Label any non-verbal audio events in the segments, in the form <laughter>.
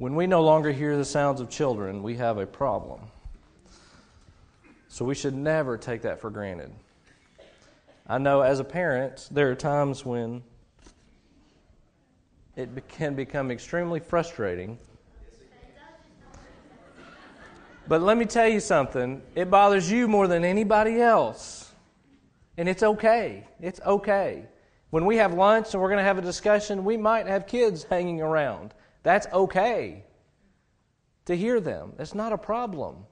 When we no longer hear the sounds of children, we have a problem. So we should never take that for granted. I know as a parent, there are times when it can become extremely frustrating. But let me tell you something it bothers you more than anybody else. And it's okay. It's okay. When we have lunch and we're going to have a discussion, we might have kids hanging around. That's okay to hear them. That's not a problem.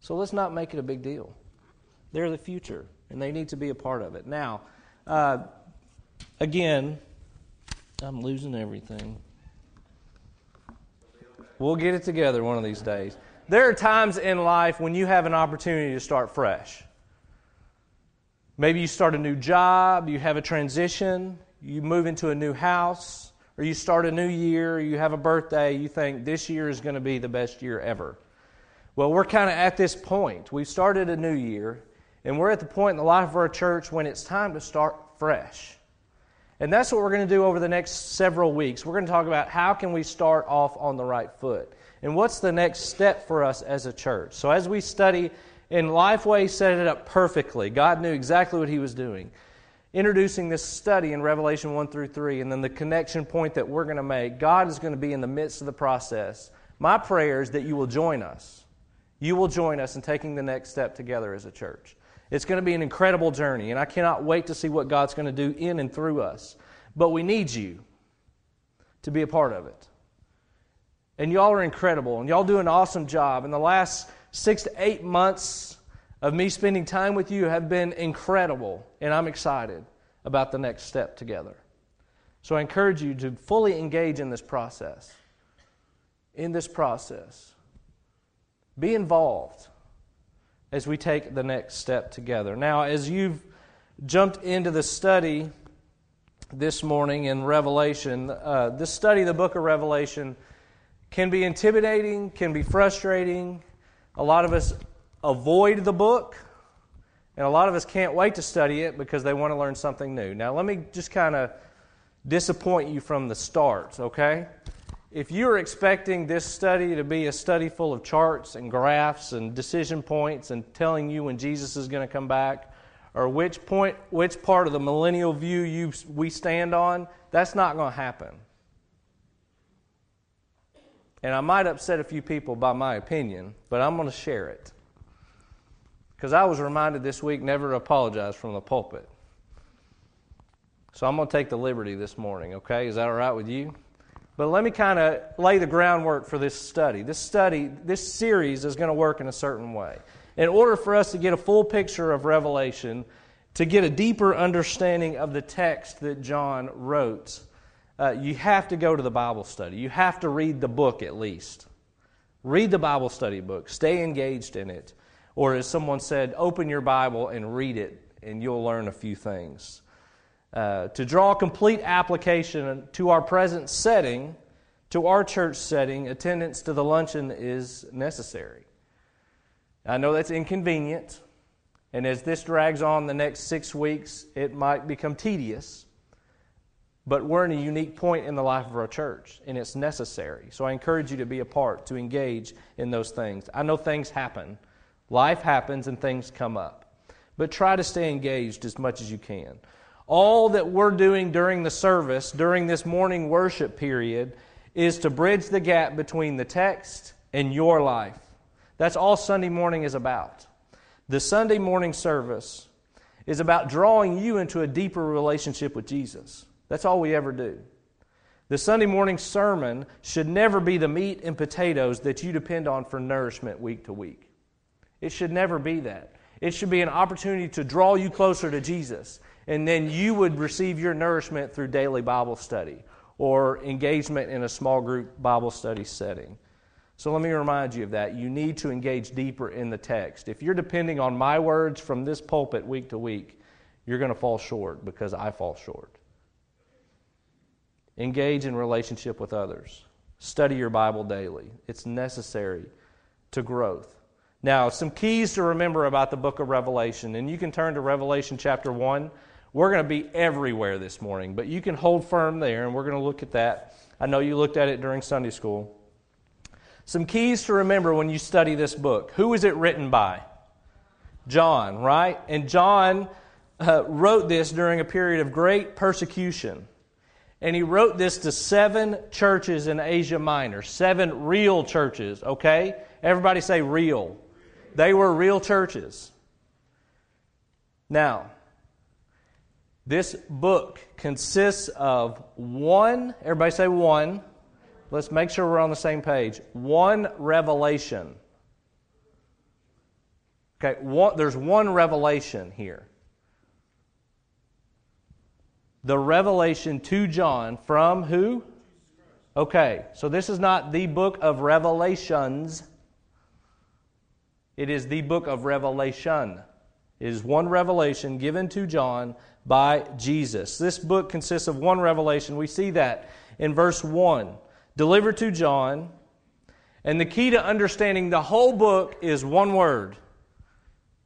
So let's not make it a big deal. They're the future, and they need to be a part of it. Now, uh, again, I'm losing everything. We'll get it together one of these days. There are times in life when you have an opportunity to start fresh. Maybe you start a new job, you have a transition, you move into a new house, or you start a new year, you have a birthday, you think this year is going to be the best year ever. Well, we're kind of at this point. We've started a new year, and we're at the point in the life of our church when it's time to start fresh. And that's what we're going to do over the next several weeks. We're going to talk about how can we start off on the right foot and what's the next step for us as a church. So as we study in Lifeway set it up perfectly. God knew exactly what he was doing. Introducing this study in Revelation 1 through 3 and then the connection point that we're going to make, God is going to be in the midst of the process. My prayer is that you will join us. You will join us in taking the next step together as a church. It's going to be an incredible journey, and I cannot wait to see what God's going to do in and through us. But we need you to be a part of it. And y'all are incredible, and y'all do an awesome job. In the last six to eight months of me spending time with you have been incredible, and I'm excited about the next step together. So I encourage you to fully engage in this process. In this process, be involved as we take the next step together. Now, as you've jumped into the study this morning in Revelation, uh, this study, the book of Revelation, can be intimidating, can be frustrating. A lot of us avoid the book, and a lot of us can't wait to study it because they want to learn something new. Now, let me just kind of disappoint you from the start, okay? If you're expecting this study to be a study full of charts and graphs and decision points and telling you when Jesus is going to come back or which point which part of the millennial view you we stand on, that's not going to happen. And I might upset a few people by my opinion, but I'm going to share it. Because I was reminded this week never to apologize from the pulpit. So I'm going to take the liberty this morning, okay? Is that all right with you? But let me kind of lay the groundwork for this study. This study, this series is going to work in a certain way. In order for us to get a full picture of Revelation, to get a deeper understanding of the text that John wrote, uh, you have to go to the Bible study. You have to read the book at least. Read the Bible study book, stay engaged in it. Or, as someone said, open your Bible and read it, and you'll learn a few things. Uh, to draw complete application to our present setting, to our church setting, attendance to the luncheon is necessary. I know that's inconvenient, and as this drags on the next six weeks, it might become tedious. But we're in a unique point in the life of our church, and it's necessary. So I encourage you to be a part, to engage in those things. I know things happen, life happens, and things come up. But try to stay engaged as much as you can. All that we're doing during the service, during this morning worship period, is to bridge the gap between the text and your life. That's all Sunday morning is about. The Sunday morning service is about drawing you into a deeper relationship with Jesus. That's all we ever do. The Sunday morning sermon should never be the meat and potatoes that you depend on for nourishment week to week. It should never be that. It should be an opportunity to draw you closer to Jesus and then you would receive your nourishment through daily Bible study or engagement in a small group Bible study setting. So let me remind you of that. You need to engage deeper in the text. If you're depending on my words from this pulpit week to week, you're going to fall short because I fall short. Engage in relationship with others. Study your Bible daily. It's necessary to growth. Now, some keys to remember about the book of Revelation, and you can turn to Revelation chapter 1. We're going to be everywhere this morning, but you can hold firm there, and we're going to look at that. I know you looked at it during Sunday school. Some keys to remember when you study this book. Who is it written by? John, right? And John uh, wrote this during a period of great persecution. And he wrote this to seven churches in Asia Minor, seven real churches, okay? Everybody say real. They were real churches. Now, this book consists of one, everybody say one. Let's make sure we're on the same page. One revelation. Okay, one, there's one revelation here. The revelation to John from who? Okay, so this is not the book of Revelations. It is the book of Revelation. It is one revelation given to John by Jesus. This book consists of one revelation. We see that in verse 1 delivered to John. And the key to understanding the whole book is one word.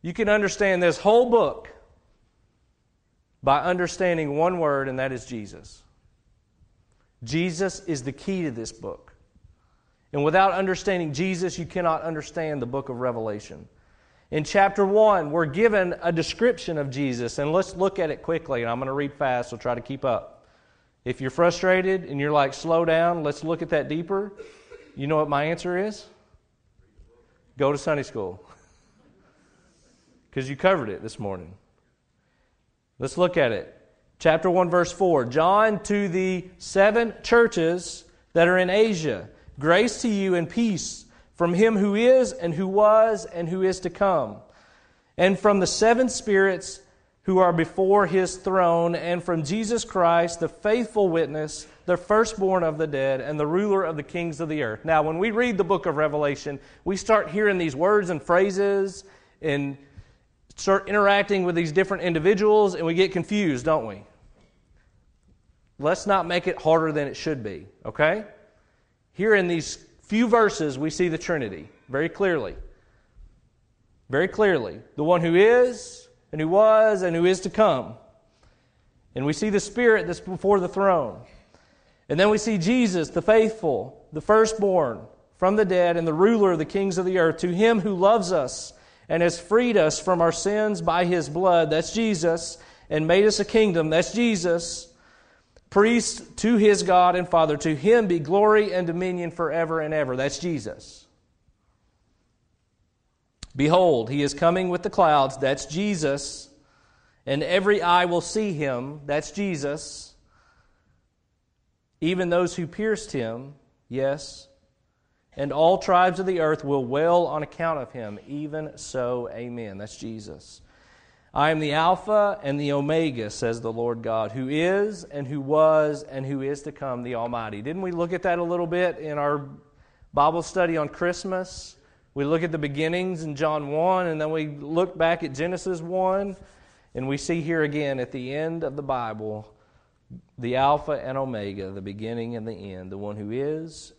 You can understand this whole book by understanding one word, and that is Jesus. Jesus is the key to this book. And without understanding Jesus, you cannot understand the book of Revelation. In chapter 1, we're given a description of Jesus, and let's look at it quickly. And I'm going to read fast, so try to keep up. If you're frustrated and you're like, slow down, let's look at that deeper, you know what my answer is? Go to Sunday school. <laughs> Because you covered it this morning. Let's look at it. Chapter 1, verse 4 John to the seven churches that are in Asia, grace to you and peace from him who is, and who was, and who is to come, and from the seven spirits who are before his throne, and from Jesus Christ, the faithful witness, the firstborn of the dead, and the ruler of the kings of the earth. Now, when we read the book of Revelation, we start hearing these words and phrases and start interacting with these different individuals, and we get confused, don't we? Let's not make it harder than it should be, okay? Here in these few verses, we see the Trinity very clearly. Very clearly. The one who is, and who was, and who is to come. And we see the Spirit that's before the throne. And then we see Jesus, the faithful, the firstborn from the dead, and the ruler of the kings of the earth. To him who loves us and has freed us from our sins by his blood, that's Jesus, and made us a kingdom, that's Jesus priest to his God and Father. To him be glory and dominion forever and ever. That's Jesus. Behold, he is coming with the clouds. That's Jesus. And every eye will see him. That's Jesus. Even those who pierced him, yes. And all tribes of the earth will wail on account of him. Even so, amen. That's Jesus. I am the Alpha and the Omega, says the Lord God, who is and who was and who is to come, the Almighty. Didn't we look at that a little bit in our Bible study on Christmas? We look at the beginnings in John 1, and then we look back at Genesis 1, and we see here again at the end of the Bible the Alpha and Omega, the beginning and the end, the one who is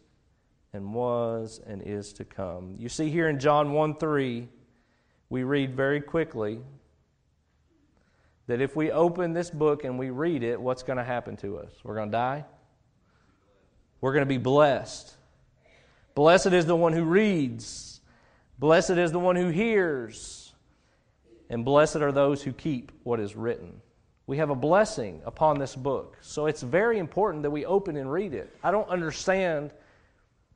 and was and is to come. You see here in John 1 3, we read very quickly that if we open this book and we read it, what's going to happen to us? We're going to die? We're going to be blessed. Blessed is the one who reads, blessed is the one who hears, and blessed are those who keep what is written. We have a blessing upon this book. So it's very important that we open and read it. I don't understand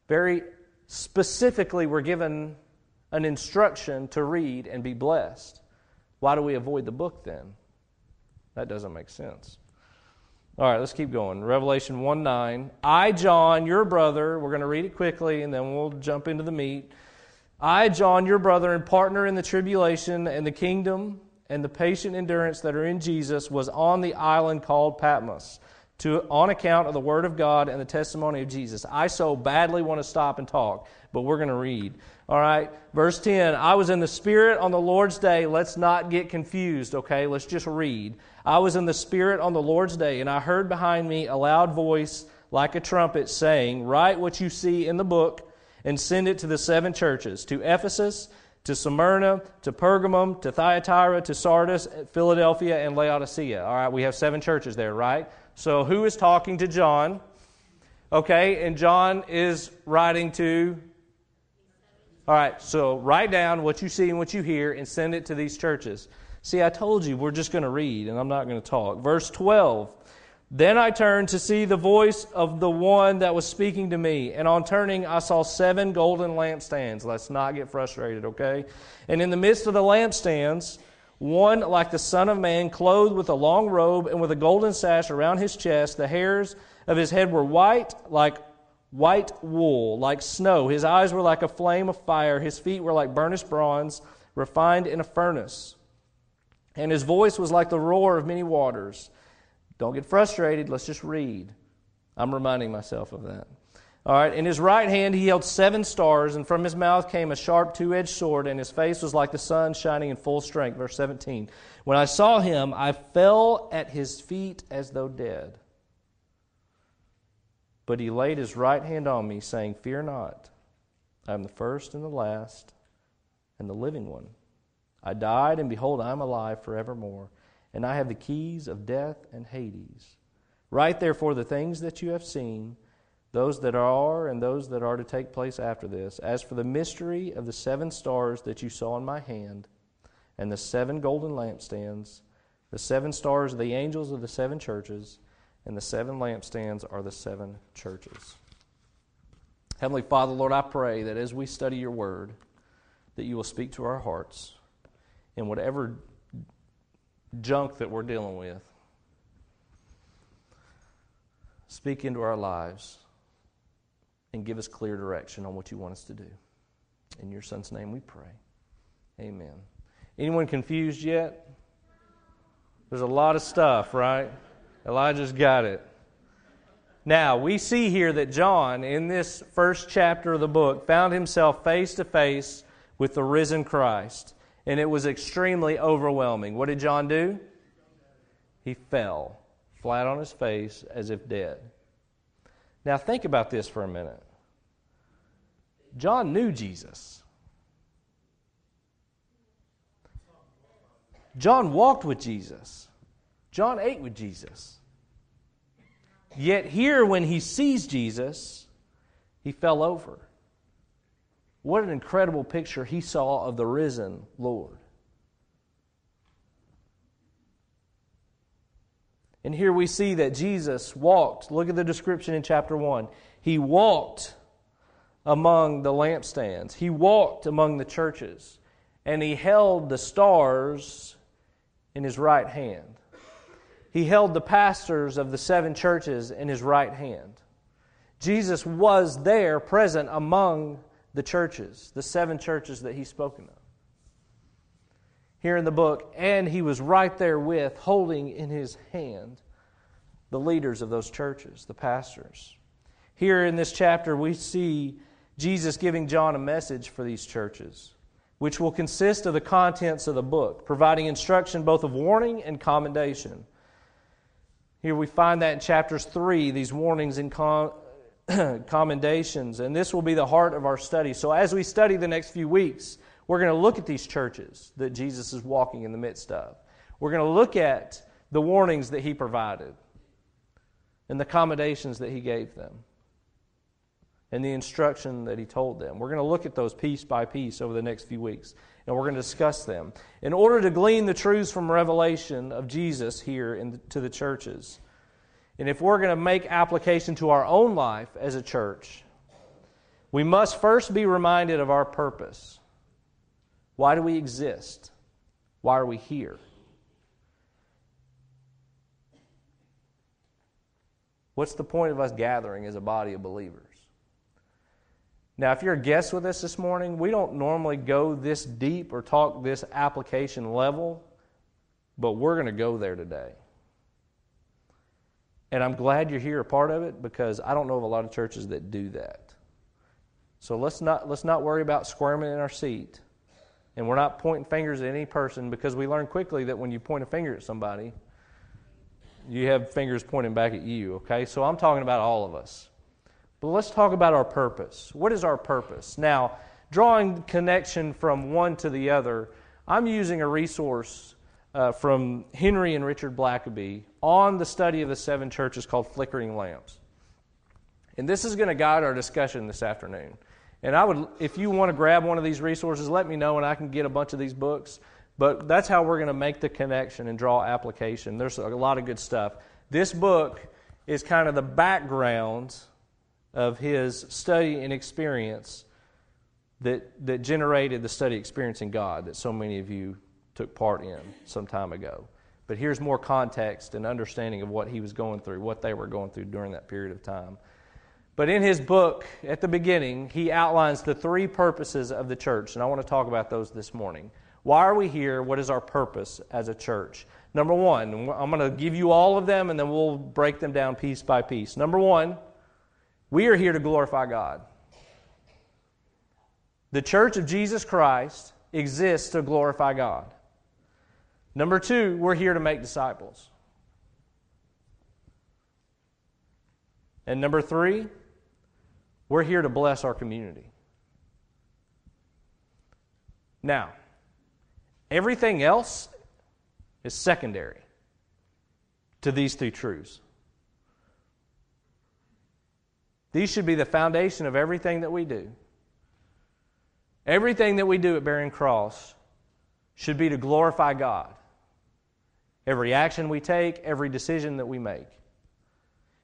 very specifically, we're given an instruction to read and be blessed. Why do we avoid the book then? That doesn't make sense. All right, let's keep going. Revelation 1 9. I, John, your brother, we're going to read it quickly and then we'll jump into the meat. I, John, your brother and partner in the tribulation and the kingdom and the patient endurance that are in Jesus, was on the island called Patmos to, on account of the word of God and the testimony of Jesus. I so badly want to stop and talk, but we're going to read. All right, verse 10 I was in the Spirit on the Lord's day. Let's not get confused, okay? Let's just read. I was in the Spirit on the Lord's day, and I heard behind me a loud voice like a trumpet saying, Write what you see in the book and send it to the seven churches to Ephesus, to Smyrna, to Pergamum, to Thyatira, to Sardis, Philadelphia, and Laodicea. All right, we have seven churches there, right? So who is talking to John? Okay, and John is writing to All right, so write down what you see and what you hear and send it to these churches. See, I told you we're just going to read and I'm not going to talk. Verse 12. Then I turned to see the voice of the one that was speaking to me. And on turning, I saw seven golden lampstands. Let's not get frustrated, okay? And in the midst of the lampstands, one like the Son of Man, clothed with a long robe and with a golden sash around his chest. The hairs of his head were white, like white wool, like snow. His eyes were like a flame of fire. His feet were like burnished bronze, refined in a furnace. And his voice was like the roar of many waters. Don't get frustrated. Let's just read. I'm reminding myself of that. All right. In his right hand he held seven stars, and from his mouth came a sharp two edged sword, and his face was like the sun shining in full strength. Verse 17. When I saw him, I fell at his feet as though dead. But he laid his right hand on me, saying, Fear not. I am the first and the last and the living one. I died, and behold, I am alive forevermore and I have the keys of death and Hades. Write therefore the things that you have seen, those that are and those that are to take place after this. As for the mystery of the seven stars that you saw in my hand, and the seven golden lampstands, the seven stars are the angels of the seven churches, and the seven lampstands are the seven churches. Heavenly Father, Lord, I pray that as we study your word, that you will speak to our hearts in whatever junk that we're dealing with. Speak into our lives and give us clear direction on what you want us to do. In your son's name we pray. Amen. Anyone confused yet? There's a lot of stuff, right? Elijah's got it. Now, we see here that John, in this first chapter of the book, found himself face to face with the risen Christ and it was extremely overwhelming. What did John do? He fell flat on his face as if dead. Now, think about this for a minute. John knew Jesus. John walked with Jesus. John ate with Jesus. Yet, here, when he sees Jesus, he fell over. What an incredible picture he saw of the risen Lord. And here we see that Jesus walked. Look at the description in chapter 1. He walked among the lampstands, he walked among the churches, and he held the stars in his right hand. He held the pastors of the seven churches in his right hand. Jesus was there present among the churches, the seven churches that he's spoken of. Here in the book, and he was right there with, holding in his hand, the leaders of those churches, the pastors. Here in this chapter, we see Jesus giving John a message for these churches, which will consist of the contents of the book, providing instruction both of warning and commendation. Here we find that in chapters 3, these warnings and <coughs> commendations, and this will be the heart of our study. So, as we study the next few weeks, we're going to look at these churches that Jesus is walking in the midst of. We're going to look at the warnings that he provided and the commendations that he gave them and the instruction that he told them. We're going to look at those piece by piece over the next few weeks, and we're going to discuss them. In order to glean the truths from revelation of Jesus here in the, to the churches, and if we're going to make application to our own life as a church, we must first be reminded of our purpose. Why do we exist? Why are we here? What's the point of us gathering as a body of believers? Now, if you're a guest with us this morning, we don't normally go this deep or talk this application level, but we're going to go there today. And I'm glad you're here a part of it because I don't know of a lot of churches that do that. So let's not, let's not worry about squirming in our seat. And we're not pointing fingers at any person because we learn quickly that when you point a finger at somebody, you have fingers pointing back at you, okay? So I'm talking about all of us. But let's talk about our purpose. What is our purpose? Now, drawing connection from one to the other, I'm using a resource uh, from Henry and Richard Blackaby on the study of the seven churches called Flickering Lamps. And this is going to guide our discussion this afternoon. And I would, if you want to grab one of these resources, let me know and I can get a bunch of these books. But that's how we're going to make the connection and draw application. There's a lot of good stuff. This book is kind of the background of his study and experience that, that generated the study experiencing God that so many of you took part in some time ago. But here's more context and understanding of what he was going through, what they were going through during that period of time. But in his book, at the beginning, he outlines the three purposes of the church, and I want to talk about those this morning. Why are we here? What is our purpose as a church? Number one, I'm going to give you all of them and then we'll break them down piece by piece. Number one, we are here to glorify God. The church of Jesus Christ exists to glorify God. Number two, we're here to make disciples. And number three, we're here to bless our community. Now, everything else is secondary to these three truths. These should be the foundation of everything that we do. Everything that we do at Bearing Cross should be to glorify God. Every action we take, every decision that we make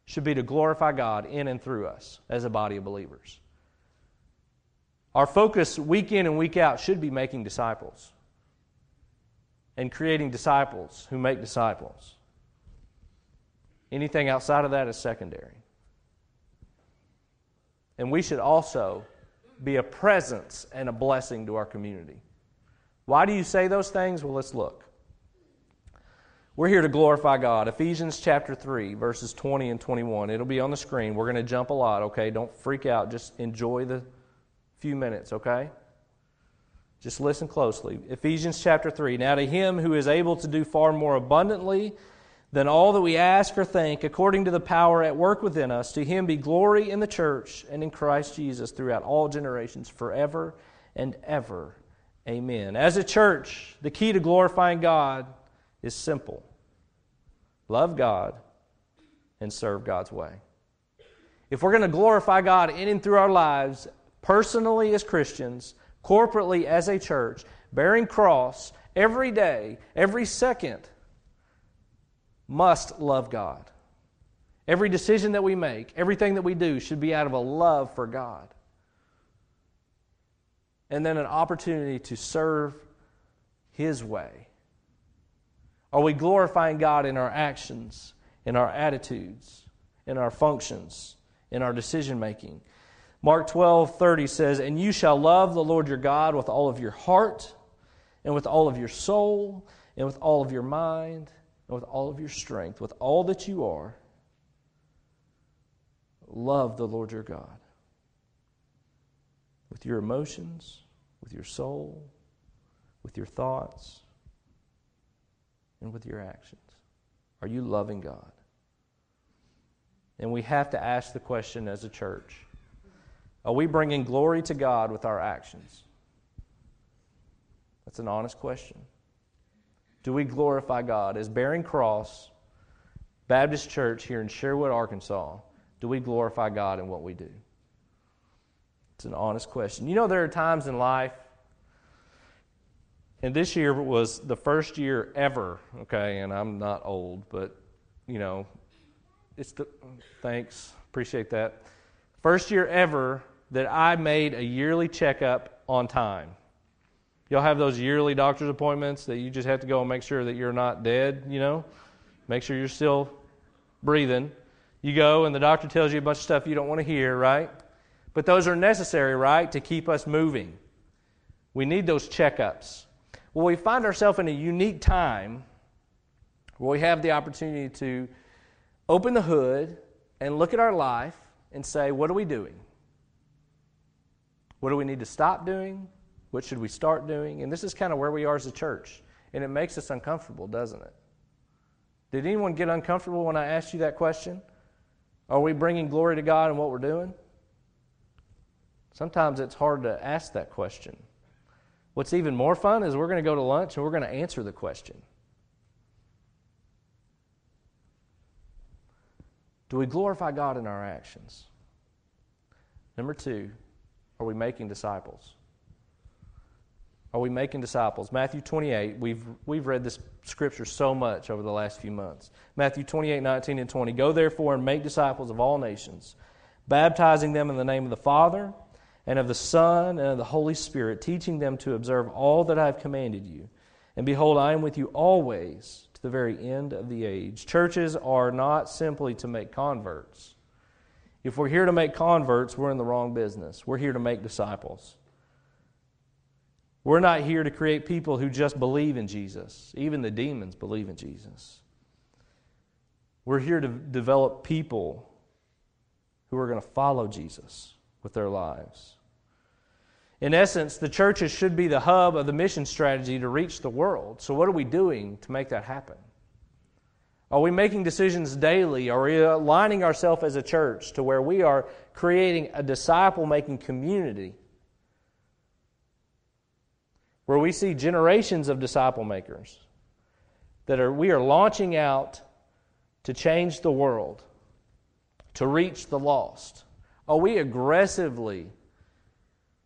should be to glorify God in and through us as a body of believers. Our focus week in and week out should be making disciples and creating disciples who make disciples. Anything outside of that is secondary. And we should also be a presence and a blessing to our community. Why do you say those things? Well, let's look. We're here to glorify God. Ephesians chapter 3, verses 20 and 21. It'll be on the screen. We're going to jump a lot, okay? Don't freak out. Just enjoy the few minutes, okay? Just listen closely. Ephesians chapter 3. Now to him who is able to do far more abundantly than all that we ask or think, according to the power at work within us. To him be glory in the church and in Christ Jesus throughout all generations, forever and ever. Amen. As a church, the key to glorifying God is simple love God and serve God's way. If we're going to glorify God in and through our lives, personally as Christians, corporately as a church, bearing cross every day, every second, must love God. Every decision that we make, everything that we do should be out of a love for God. And then an opportunity to serve His way. Are we glorifying God in our actions, in our attitudes, in our functions, in our decision making? Mark 12, 30 says, And you shall love the Lord your God with all of your heart, and with all of your soul, and with all of your mind, and with all of your strength, with all that you are, love the Lord your God. With your emotions, with your soul, with your thoughts, and with your actions. Are you loving God? And we have to ask the question as a church are we bringing glory to God with our actions? That's an honest question do we glorify God? As Bearing Cross Baptist Church here in Sherwood, Arkansas, do we glorify God in what we do? It's an honest question. You know, there are times in life, and this year was the first year ever, okay, and I'm not old, but, you know, it's the, thanks, appreciate that. First year ever that I made a yearly checkup on time. Y'all have those yearly doctor's appointments that you just have to go and make sure that you're not dead, you know? Make sure you're still breathing. You go and the doctor tells you a bunch of stuff you don't want to hear, right? But those are necessary, right, to keep us moving. We need those checkups. Well, we find ourselves in a unique time where we have the opportunity to open the hood and look at our life and say, what are we doing? What do we need to stop doing? What should we start doing? And this is kind of where we are as a church. And it makes us uncomfortable, doesn't it? Did anyone get uncomfortable when I asked you that question? Are we bringing glory to God in what we're doing? Sometimes it's hard to ask that question. What's even more fun is we're going to go to lunch and we're going to answer the question. Do we glorify God in our actions? Number two, Are we making disciples? Are we making disciples? Matthew 28, we've, we've read this scripture so much over the last few months. Matthew 28, 19, and 20. Go therefore and make disciples of all nations, baptizing them in the name of the Father, and of the Son, and of the Holy Spirit, teaching them to observe all that I have commanded you. And behold, I am with you always to the very end of the age. Churches are not simply to make converts. If we're here to make converts, we're in the wrong business. We're here to make disciples. We're not here to create people who just believe in Jesus. Even the demons believe in Jesus. We're here to develop people who are going to follow Jesus with their lives. In essence, the churches should be the hub of the mission strategy to reach the world. So, what are we doing to make that happen? Are we making decisions daily? Are we aligning ourselves as a church to where we are creating a disciple making community where we see generations of disciple makers that are we are launching out to change the world, to reach the lost. Are we aggressively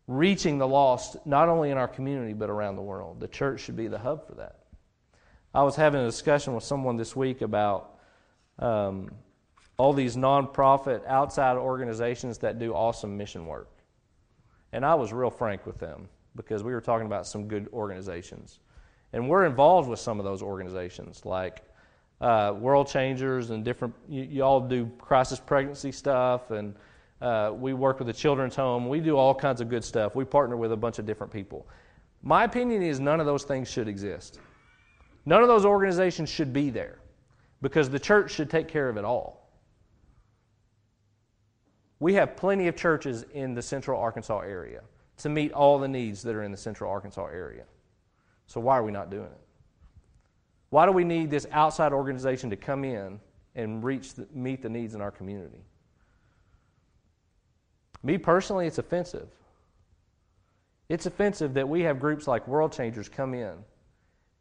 reaching the lost not only in our community but around the world? The church should be the hub for that. I was having a discussion with someone this week about um, all these nonprofit outside organizations that do awesome mission work. And I was real frank with them because we were talking about some good organizations. And we're involved with some of those organizations, like uh, World Changers and different, you, all do crisis pregnancy stuff, and uh, we work with the children's home. We do all kinds of good stuff. We partner with a bunch of different people. My opinion is none of those things should exist. None of those organizations should be there because the church should take care of it all. We have plenty of churches in the central Arkansas area to meet all the needs that are in the central Arkansas area. So, why are we not doing it? Why do we need this outside organization to come in and reach the, meet the needs in our community? Me personally, it's offensive. It's offensive that we have groups like World Changers come in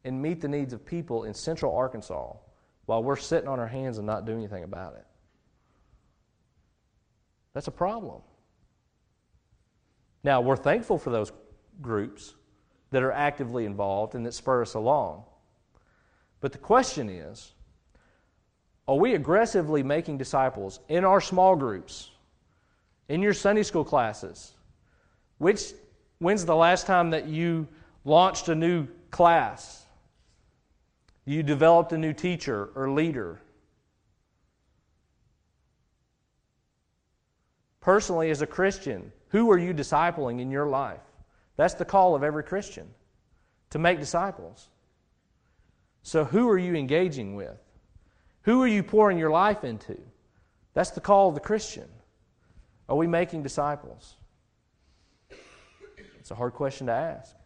and meet the needs of people in central Arkansas while we're sitting on our hands and not doing anything about it. That's a problem. Now, we're thankful for those groups that are actively involved and that spur us along. But the question is are we aggressively making disciples in our small groups, in your Sunday school classes? Which, when's the last time that you launched a new class? You developed a new teacher or leader? Personally, as a Christian, who are you discipling in your life? That's the call of every Christian to make disciples. So, who are you engaging with? Who are you pouring your life into? That's the call of the Christian. Are we making disciples? It's a hard question to ask.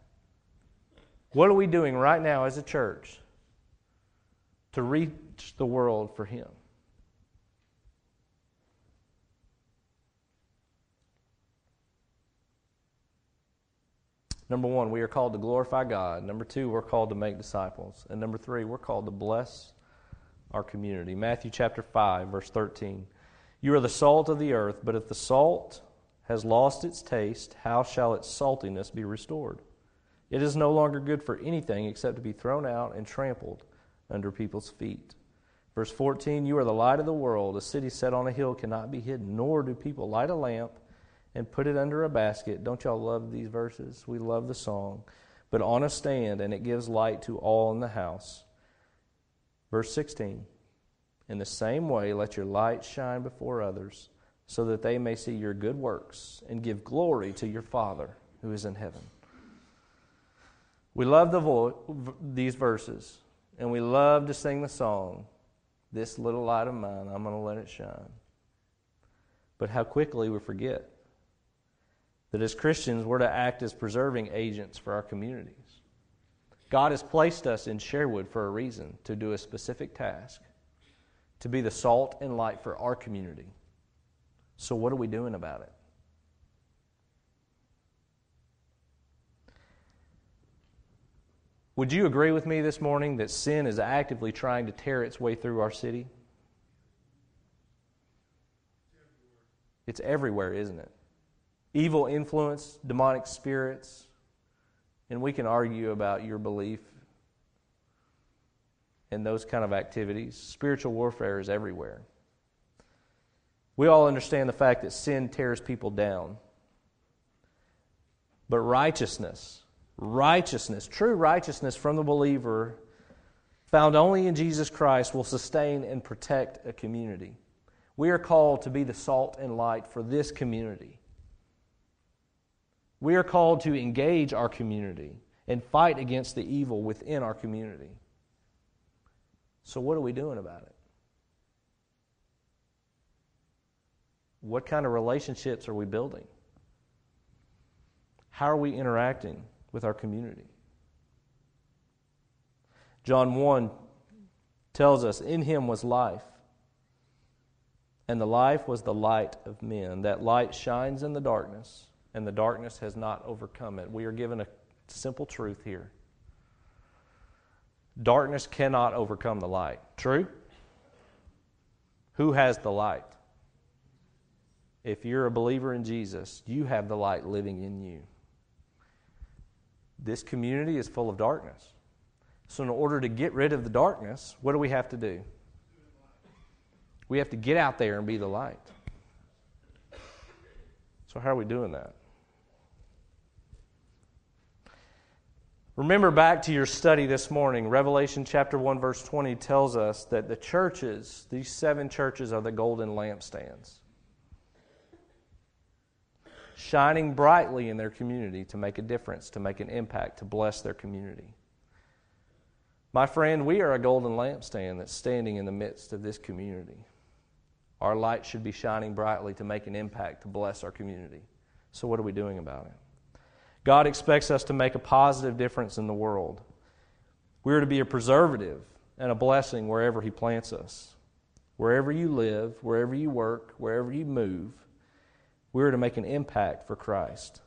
What are we doing right now as a church to reach the world for Him? Number one, we are called to glorify God. Number two, we're called to make disciples. And number three, we're called to bless our community. Matthew chapter 5, verse 13. You are the salt of the earth, but if the salt has lost its taste, how shall its saltiness be restored? It is no longer good for anything except to be thrown out and trampled under people's feet. Verse 14 You are the light of the world. A city set on a hill cannot be hidden, nor do people light a lamp and put it under a basket. Don't y'all love these verses? We love the song. But on a stand, and it gives light to all in the house. Verse 16 In the same way, let your light shine before others, so that they may see your good works and give glory to your Father who is in heaven. We love the vo- these verses, and we love to sing the song, This little light of mine, I'm going to let it shine. But how quickly we forget that as Christians, we're to act as preserving agents for our communities. God has placed us in Sherwood for a reason to do a specific task, to be the salt and light for our community. So, what are we doing about it? Would you agree with me this morning that sin is actively trying to tear its way through our city? It's everywhere, isn't it? evil influence, demonic spirits, and we can argue about your belief in those kind of activities. Spiritual warfare is everywhere. We all understand the fact that sin tears people down. But righteousness, righteousness, true righteousness from the believer, found only in Jesus Christ, will sustain and protect a community. We are called to be the salt and light for this community. We are called to engage our community and fight against the evil within our community. So, what are we doing about it? What kind of relationships are we building? How are we interacting with our community? John 1 tells us, In him was life, and the life was the light of men. That light shines in the darkness, and the darkness has not overcome it. We are given a simple truth here darkness cannot overcome the light. True? Who has the light? If you're a believer in Jesus, you have the light living in you. This community is full of darkness. So, in order to get rid of the darkness, what do we have to do? We have to get out there and be the light. So, how are we doing that? Remember back to your study this morning. Revelation chapter 1, verse 20 tells us that the churches, these seven churches, are the golden lampstands, shining brightly in their community to make a difference, to make an impact, to bless their community. My friend, we are a golden lampstand that's standing in the midst of this community. Our light should be shining brightly to make an impact, to bless our community. So, what are we doing about it? God expects us to make a positive difference in the world. We are to be a preservative and a blessing wherever He plants us. Wherever you live, wherever you work, wherever you move, we are to make an impact for Christ.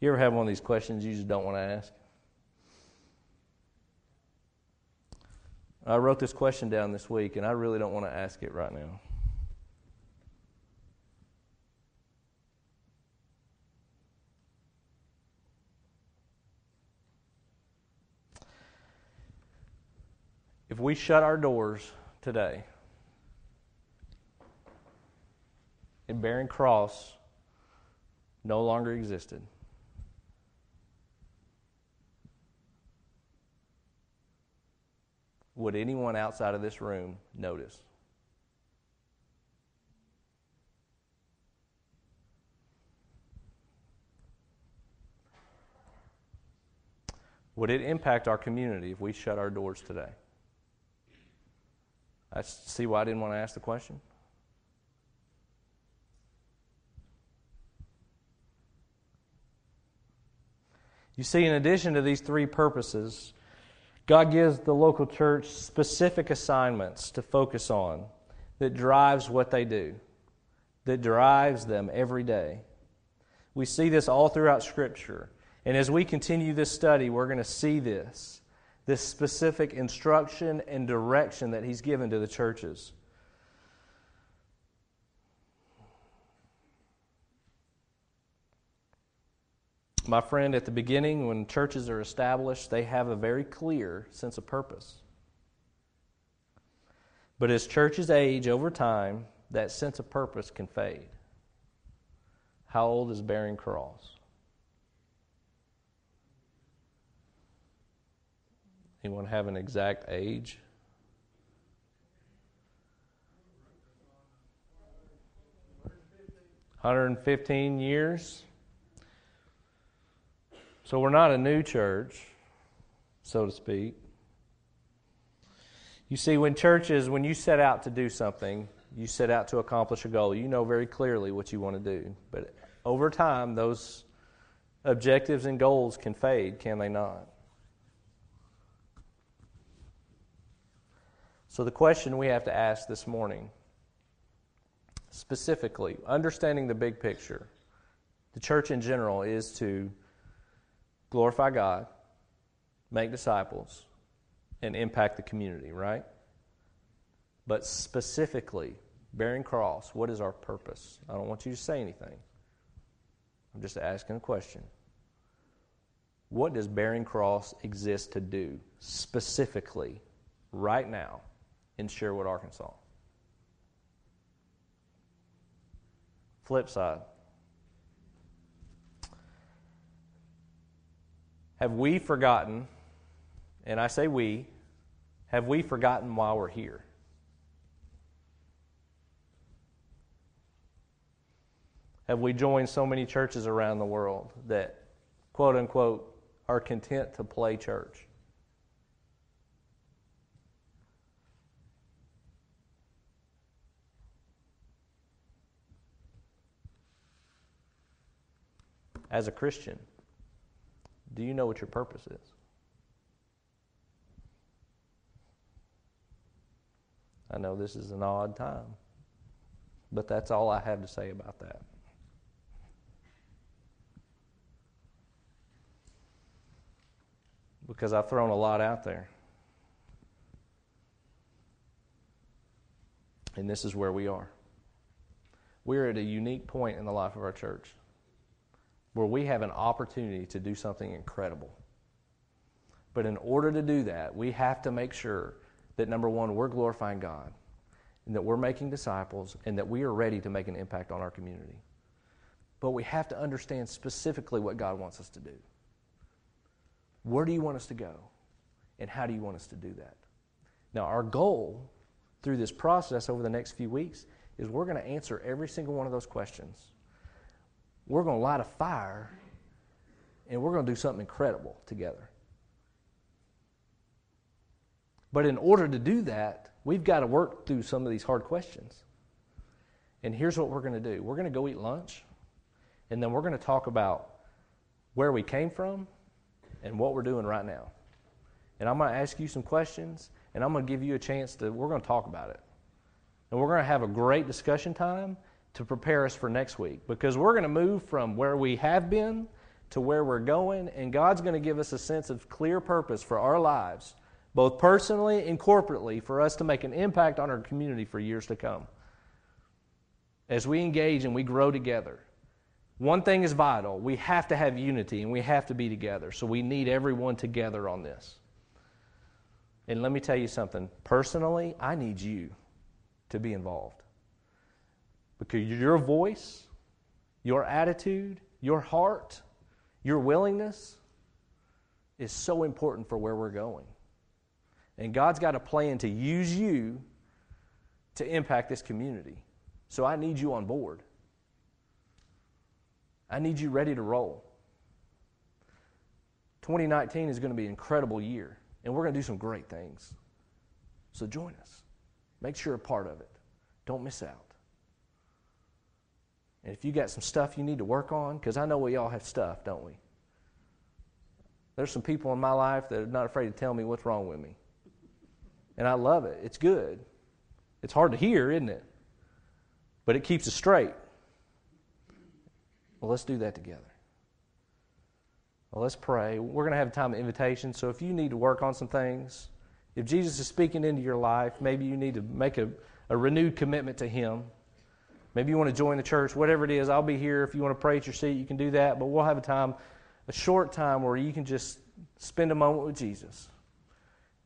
You ever have one of these questions you just don't want to ask? I wrote this question down this week, and I really don't want to ask it right now. If we shut our doors today and Bearing Cross no longer existed, would anyone outside of this room notice? Would it impact our community if we shut our doors today? I see why I didn't want to ask the question. You see, in addition to these three purposes, God gives the local church specific assignments to focus on that drives what they do, that drives them every day. We see this all throughout Scripture. And as we continue this study, we're going to see this this specific instruction and direction that He's given to the churches. My friend, at the beginning, when churches are established, they have a very clear sense of purpose. But as churches age over time, that sense of purpose can fade. How old is Bearing Cross? Anyone have an exact age? Hundred and fifteen years. So we're not a new church, so to speak. You see, when churches, when you set out to do something, you set out to accomplish a goal, you know very clearly what you want to do. But over time, those objectives and goals can fade, can they not? So, the question we have to ask this morning, specifically, understanding the big picture, the church in general is to glorify God, make disciples, and impact the community, right? But specifically, bearing cross, what is our purpose? I don't want you to say anything. I'm just asking a question. What does bearing cross exist to do specifically right now in Sherwood, Arkansas? Flip side. Have we forgotten, and I say we, have we forgotten why we're here? Have we joined so many churches around the world that, quote unquote, are content to play church? As a Christian, do you know what your purpose is? I know this is an odd time, but that's all I have to say about that. Because I've thrown a lot out there. And this is where we are. We're at a unique point in the life of our church where we have an opportunity to do something incredible. But in order to do that, we have to make sure that number one, we're glorifying God, and that we're making disciples, and that we are ready to make an impact on our community. But we have to understand specifically what God wants us to do. Where do you want us to go? And how do you want us to do that? Now, our goal through this process over the next few weeks is we're going to answer every single one of those questions we're going to light a fire and we're going to do something incredible together. But in order to do that, we've got to work through some of these hard questions. And here's what we're going to do we're going to go eat lunch, and then we're going to talk about where we came from and what we're doing right now. And I'm going to ask you some questions, and I'm going to give you a chance to, we're going to talk about it. And we're going to have a great discussion time to prepare us for next week because we're going to move from where we have been to where we're going, and God's going to give us a sense of clear purpose for our lives, both personally and corporately, for us to make an impact on our community for years to come. As we engage and we grow together, one thing is vital we have to have unity and we have to be together. So we need everyone together on this. And let me tell you something personally, I need you to be involved. Because your voice, your attitude, your heart, your willingness is so important for where we're going. And God's got a plan to use you to impact this community. So I need you on board. I need you ready to roll. 2019 is going to be an incredible year, and we're going to do some great things. So join us. Make sure you're a part of it. Don't miss out. And if you got some stuff you need to work on, because I know we all have stuff, don't we? There's some people in my life that are not afraid to tell me what's wrong with me. And I love it. It's good. It's hard to hear, isn't it? But it keeps us straight. Well, let's do that together. Well, let's pray. We're going to have a time of invitation. So if you need to work on some things, if Jesus is speaking into your life, maybe you need to make a, a renewed commitment to Him. Maybe you want to join the church, whatever it is, I'll be here. If you want to pray at your seat, you can do that. But we'll have a time, a short time, where you can just spend a moment with Jesus.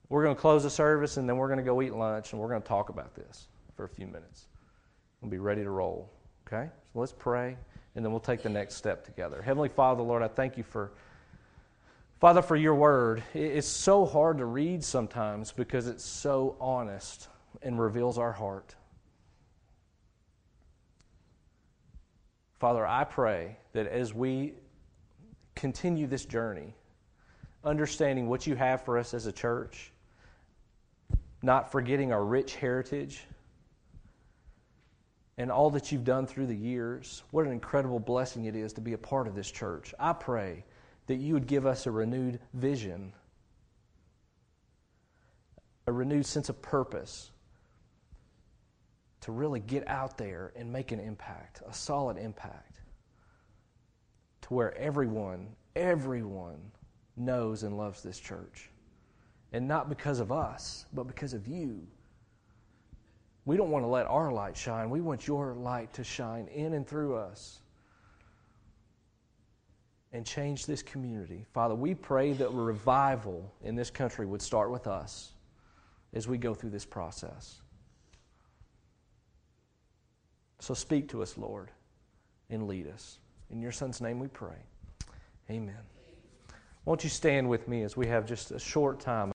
We're going to close the service and then we're going to go eat lunch and we're going to talk about this for a few minutes. We'll be ready to roll. Okay? So let's pray and then we'll take the next step together. Heavenly Father, Lord, I thank you for. Father, for your word, it's so hard to read sometimes because it's so honest and reveals our heart. Father, I pray that as we continue this journey, understanding what you have for us as a church, not forgetting our rich heritage and all that you've done through the years, what an incredible blessing it is to be a part of this church. I pray that you would give us a renewed vision, a renewed sense of purpose to really get out there and make an impact, a solid impact, to where everyone, everyone knows and loves this church. And not because of us, but because of you. We don't want to let our light shine. We want your light to shine in and through us and change this community. Father, we pray that revival in this country would start with us as we go through this process. So speak to us, Lord, and lead us. In your Son's name we pray. Amen. Won't you stand with me as we have just a short time?